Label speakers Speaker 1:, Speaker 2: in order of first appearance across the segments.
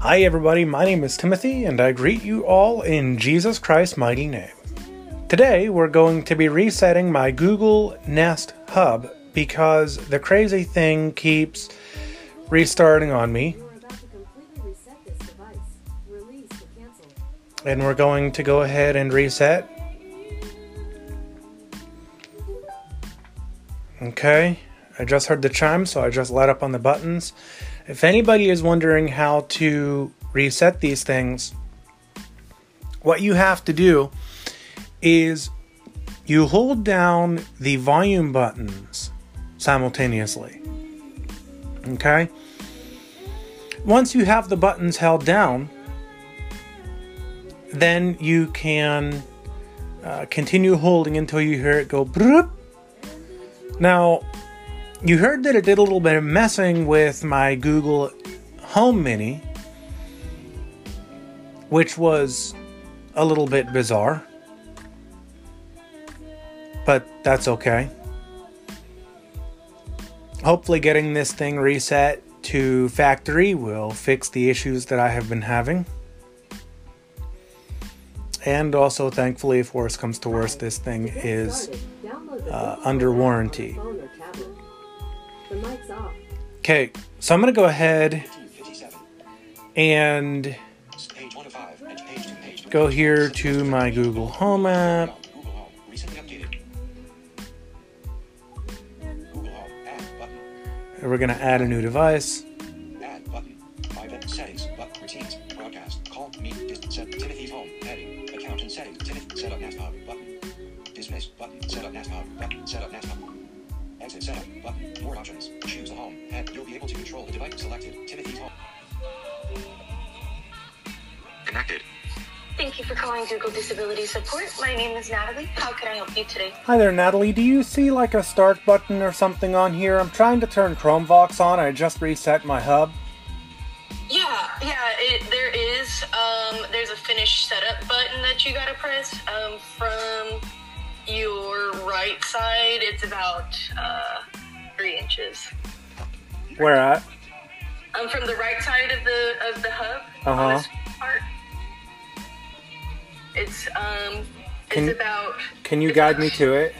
Speaker 1: Hi, everybody. My name is Timothy, and I greet you all in Jesus Christ's mighty name. Today, we're going to be resetting my Google Nest Hub because the crazy thing keeps restarting on me. And we're going to go ahead and reset. Okay, I just heard the chime, so I just let up on the buttons. If anybody is wondering how to reset these things, what you have to do is you hold down the volume buttons simultaneously. Okay? Once you have the buttons held down, then you can uh, continue holding until you hear it go now, you heard that it did a little bit of messing with my Google Home Mini, which was a little bit bizarre. But that's okay. Hopefully, getting this thing reset to factory will fix the issues that I have been having. And also, thankfully, if worse comes to worse, this thing is uh, under warranty. Okay, so I'm going to go ahead and go here to my Google Home app. And we're going to add a new device.
Speaker 2: Thank you for calling Google Disability Support. My name is Natalie. How can I help you today?
Speaker 1: Hi there, Natalie. Do you see like a start button or something on here? I'm trying to turn Chromevox on. I just reset my hub.
Speaker 2: Yeah, yeah, it, there is. Um, there's a finish setup button that you gotta press um, from your right side. It's about uh, three inches.
Speaker 1: Where at?
Speaker 2: Um, from the right side of the of the hub
Speaker 1: uh-huh.
Speaker 2: part. It's um,
Speaker 1: can,
Speaker 2: it's about.
Speaker 1: Can you guide me to it?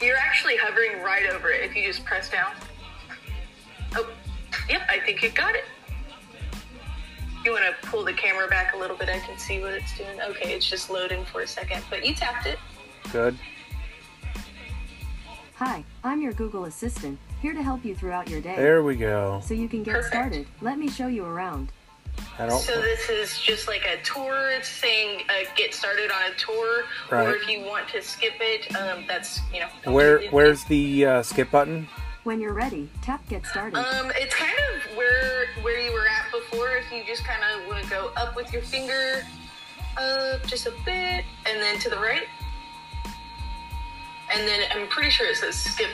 Speaker 2: You're actually hovering right over it if you just press down. Oh, yep, I think you got it. You want to pull the camera back a little bit? I can see what it's doing. Okay, it's just loading for a second, but you tapped it.
Speaker 1: Good.
Speaker 3: Hi, I'm your Google Assistant, here to help you throughout your day.
Speaker 1: There we go.
Speaker 3: So you can get
Speaker 2: Perfect.
Speaker 3: started. Let me show you around.
Speaker 1: I don't.
Speaker 2: So this is just like a tour. It's saying uh, get started on a tour,
Speaker 1: Right.
Speaker 2: or if you want to skip it, um, that's you know.
Speaker 1: Where Where's the uh, skip button?
Speaker 3: When you're ready, tap Get Started.
Speaker 2: Um, it's kind of where where you were at before. If you just kind of want to go up with your finger, up just a bit, and then to the right, and then I'm pretty sure it says skip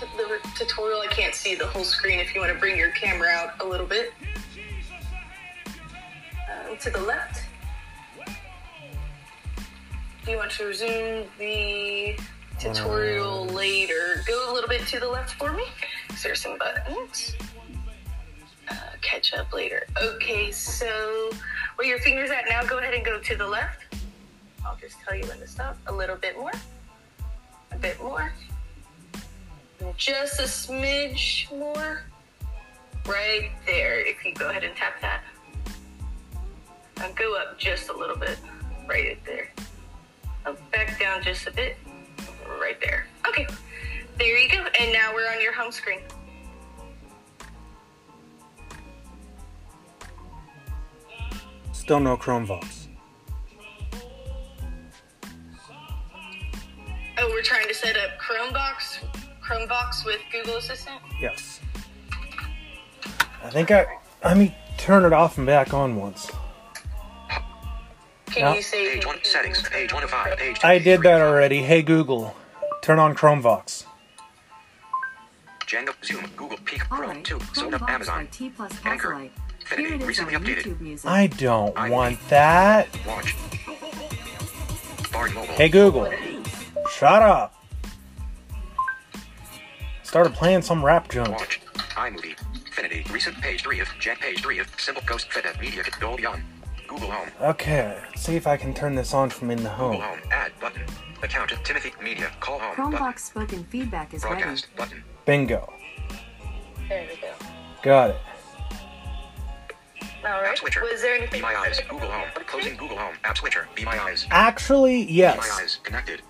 Speaker 2: to the tutorial. I can't see the whole screen. If you want to bring your camera out a little bit, to the left. Do you want to resume the tutorial later? Go a little bit to the left for me. There's some buttons. Uh, catch up later. Okay, so where your fingers at now, go ahead and go to the left. I'll just tell you when to stop. A little bit more. A bit more. Just a smidge more. Right there. If you go ahead and tap that. And go up just a little bit. Right there. Up, back down just a bit. Right there. Okay. There you go. And now we're on your home screen.
Speaker 1: Still no Chromevox.
Speaker 2: Oh, we're trying to set up ChromeVox, ChromeVox with Google Assistant.
Speaker 1: Yes. I think I. Let me turn it off and back on once.
Speaker 2: Can
Speaker 1: Yeah.
Speaker 2: you say
Speaker 4: Page one settings. Page one of five. Page.
Speaker 1: I did that already. Hey Google, turn on Chromevox.
Speaker 4: Django, Zoom, Google, Peak, Chrome,
Speaker 3: Alright,
Speaker 4: Tube, Soda, Amazon,
Speaker 3: T plus
Speaker 4: Anchor,
Speaker 3: Proselyte.
Speaker 4: Infinity, recently updated.
Speaker 3: YouTube Music.
Speaker 1: I don't
Speaker 4: I-
Speaker 1: want that.
Speaker 4: Watch. Bard Mobile.
Speaker 1: Hey Google, shut up. Started playing some rap junk.
Speaker 4: Watch. iMovie. Infinity. Recent page 3 of Jet page 3 of Simple Ghost Fitted Media Dolby on. Google Home.
Speaker 1: Okay, let's see if I can turn this on from in the home.
Speaker 4: Google
Speaker 1: home.
Speaker 4: Home. Add button. Account of Timothy Media. Call home. Button.
Speaker 3: ChromeVox spoken feedback is ready.
Speaker 4: Broadcast button.
Speaker 1: Bingo.
Speaker 2: There we go.
Speaker 1: Got it.
Speaker 2: All
Speaker 4: App
Speaker 2: right.
Speaker 4: switcher.
Speaker 2: Was there anything?
Speaker 4: Be my eyes. Google Home. Closing Google Home. App switcher. Be my eyes.
Speaker 1: Actually,
Speaker 4: Be my eyes. Connected.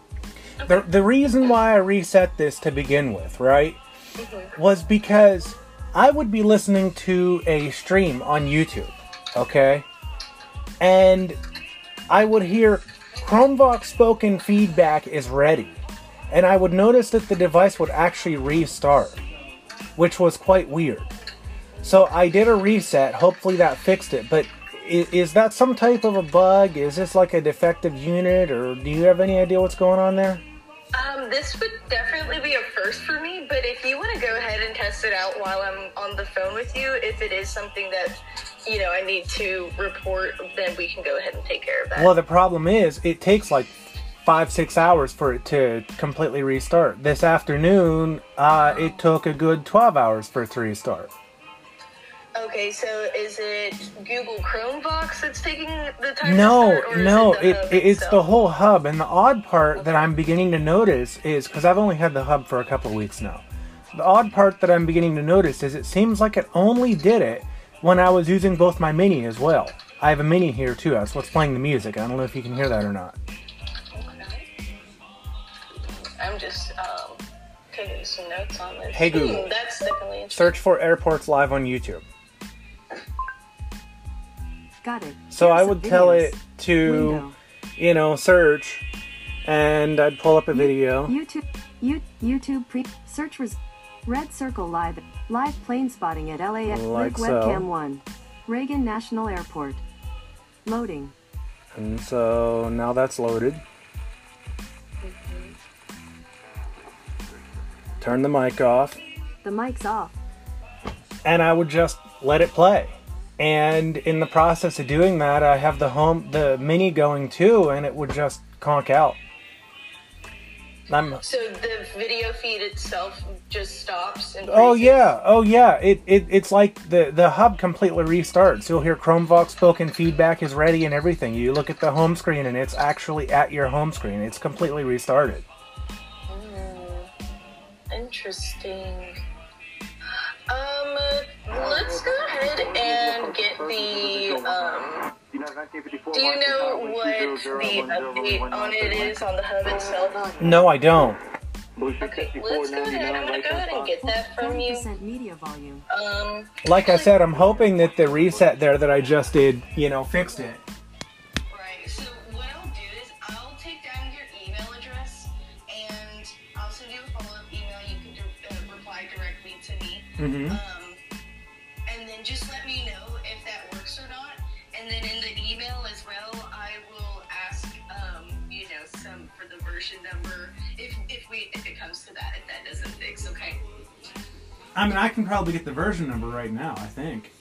Speaker 1: The, the reason why I reset this to begin with, right, mm-hmm. was because I would be listening to a stream on YouTube, okay? And I would hear ChromeVox spoken feedback is ready. And I would notice that the device would actually restart, which was quite weird. So I did a reset. Hopefully that fixed it. But is, is that some type of a bug? Is this like a defective unit? Or do you have any idea what's going on there?
Speaker 2: Um, this would definitely be a first for me, but if you want to go ahead and test it out while I'm on the phone with you, if it is something that, you know, I need to report, then we can go ahead and take care of that.
Speaker 1: Well, the problem is it takes like five, six hours for it to completely restart. This afternoon, uh, it took a good 12 hours for it to restart.
Speaker 2: okay, so is it Google ChromeVox that's taking the time
Speaker 1: No,
Speaker 2: to start,
Speaker 1: no,
Speaker 2: it, the
Speaker 1: it, it's the whole hub. And the odd part that I'm beginning to notice is because I've only had the hub for a couple of weeks now. The odd part that I'm beginning to notice is it seems like it only did it when I was using both my mini as well. I have a mini here too. That's what's playing the music. I don't know if you can hear that or not.
Speaker 2: I'm just um, taking some notes on this.
Speaker 1: Hey, Google.
Speaker 2: Hmm, that's definitely.
Speaker 1: Search for Airports Live on YouTube.
Speaker 3: Got it.
Speaker 1: So
Speaker 3: Here are
Speaker 1: I would tell it to,
Speaker 3: Window.
Speaker 1: you know, search, and I'd pull up a video.
Speaker 3: YouTube. You, YouTube pre search res red circle live live plane spotting at LAX
Speaker 1: Like
Speaker 3: Link
Speaker 1: so.
Speaker 3: webcam one Reagan National Airport. Loading.
Speaker 1: And so now that's loaded. Turn the mic off,
Speaker 3: The mic's off.
Speaker 1: and I would just let it play. And in the process of doing that, I have the home, the mini going too, and it would just conk out. I'm,
Speaker 2: So the video feed itself just stops and
Speaker 1: Oh
Speaker 2: freezes?
Speaker 1: yeah, oh yeah. It, it it's like the the hub completely restarts. You'll hear Chromevox spoken feedback is ready and everything. You look at the home screen and it's actually at your home screen. It's completely restarted.
Speaker 2: Interesting. Um, let's go ahead and get the um. Do you know what the update on it is on the hub itself?
Speaker 1: No, I don't.
Speaker 2: Okay, let's go ahead. I'm gonna go ahead and get that from you.
Speaker 3: media volume.
Speaker 2: Um,
Speaker 1: Like I said, I'm hoping that the reset there that I just did, you know, fixed it.
Speaker 2: Right. So what I'll do is I'll take down your email address and I'll send you a follow-up email. You can uh, reply directly to me.
Speaker 1: Mhm.
Speaker 2: Um, Okay.
Speaker 1: I mean, I can probably get the version number right now. I think.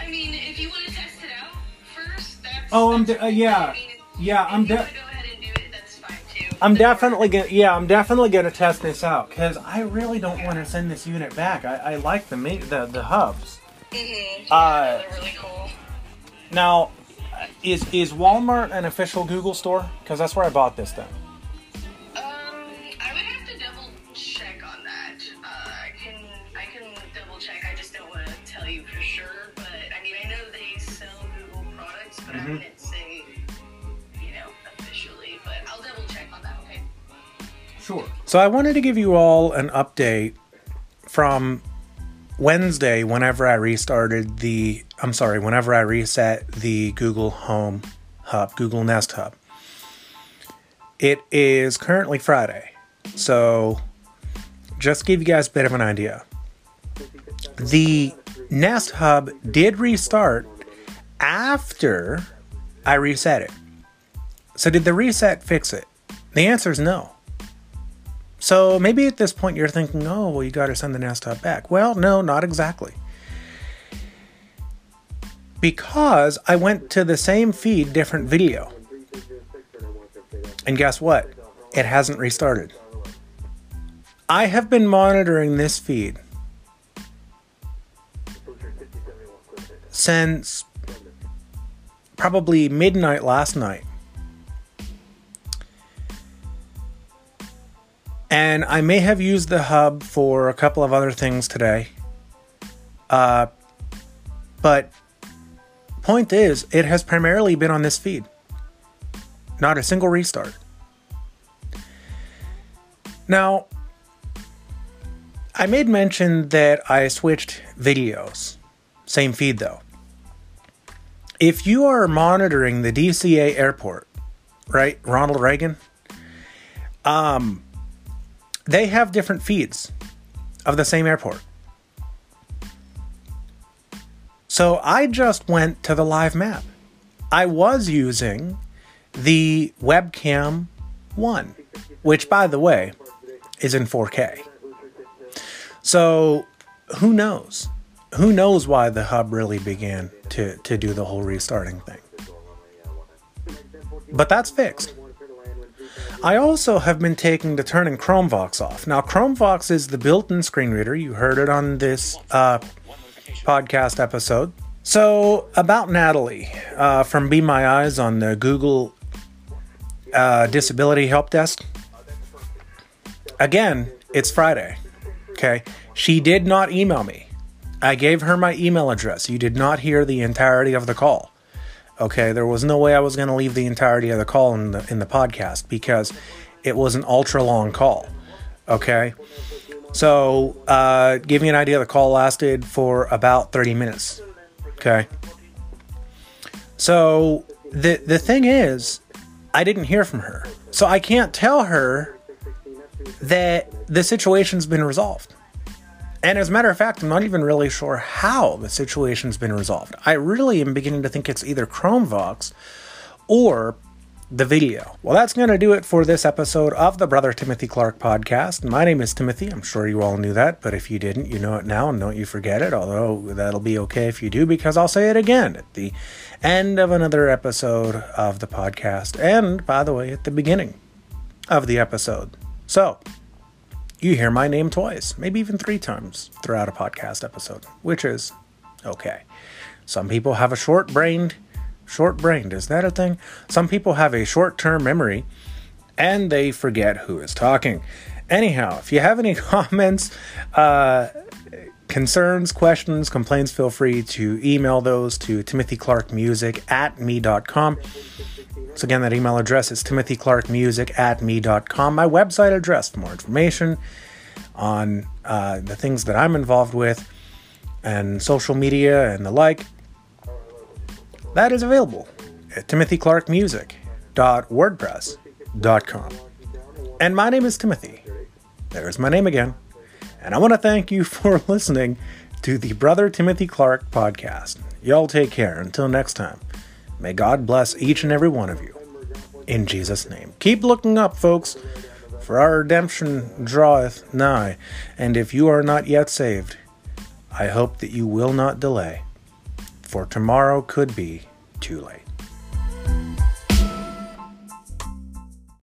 Speaker 2: I mean, if you want to test it out first, that's.
Speaker 1: Oh, I'm de- uh, yeah.
Speaker 2: I mean,
Speaker 1: Yeah, I'm de-
Speaker 2: wanna go ahead and do it, that's fine too.
Speaker 1: I'm definitely gonna, yeah, I'm definitely gonna test this out because I really don't want to send this unit back. I, I like the ma- the the hubs.
Speaker 2: Mhm.
Speaker 1: Uh,
Speaker 2: Yeah, they're really cool.
Speaker 1: Now, is is Walmart an official Google store? Because that's where I bought this thing.
Speaker 2: Products, but I wouldn't say you know officially. But I'll double check on that. Okay.
Speaker 1: Sure. So I wanted to give you all an update from Wednesday whenever I restarted the I'm sorry, whenever I reset the Google Home Hub, Google Nest Hub. It is currently Friday. So just give you guys a bit of an idea. The Nest Hub did restart after I reset it. So did the reset fix it? The answer is no. So maybe at this point you're thinking, oh, well, you got to send the Nest Hub back. Well, no, not exactly. Because I went to the same feed, different video. And guess what? It hasn't restarted. I have been monitoring this feed since probably midnight last night. And I may have used the hub for a couple of other things today. Uh, but point is, it has primarily been on this feed. Not a single restart. Now, I made mention that I switched videos. Same feed though. If you are monitoring the DCA airport, right, Ronald Reagan, um, they have different feeds of the same airport. So I just went to the live map. I was using the webcam 1, which, by the way, is in 4K. So who knows? Who knows why the hub really began to, to do the whole restarting thing? But that's fixed. I also have been taking the turning ChromeVox off. Now, ChromeVox is the built in screen reader. You heard it on this uh, podcast episode. So, about Natalie uh, from Be My Eyes on the Google uh, Disability Help Desk. Again, it's Friday. Okay. She did not email me. I gave her my email address. You did not hear the entirety of the call. Okay, there was no way I was going to leave the entirety of the call in the in the podcast because it was an ultra long call. Okay, so uh, give you an idea. The call lasted for about thirty minutes. Okay, so the the thing is, I didn't hear from her, so I can't tell her that the situation's been resolved. And as a matter of fact, I'm not even really sure how the situation's been resolved. I really am beginning to think it's either ChromeVox or the video. Well, that's going to do it for this episode of the Brother Timothy Clark podcast. My name is Timothy. I'm sure you all knew that, but if you didn't, you know it now and don't you forget it. Although that'll be okay if you do, because I'll say it again at the end of another episode of the podcast. And by the way, at the beginning of the episode. So, you hear my name twice, maybe even three times throughout a podcast episode, which is okay. Some people have a short brained, short brained, is that a thing? Some people have a short term memory and they forget who is talking. Anyhow, if you have any comments, uh, concerns, questions, complaints, feel free to email those to timothyclarkmusic at me.com. So again, that email address is timothyclarkmusic at me.com. My website address for more information on uh, the things that I'm involved with and social media and the like. That is available at timothyclarkmusic.wordpress.com. And my name is Timothy. There's my name again. And I want to thank you for listening to the Brother Timothy Clark podcast. Y'all take care. Until next time. May God bless each and every one of you. In Jesus' name. Keep looking up, folks, for our redemption draweth nigh. And if you are not yet saved, I hope that you will not delay, for tomorrow could be too late.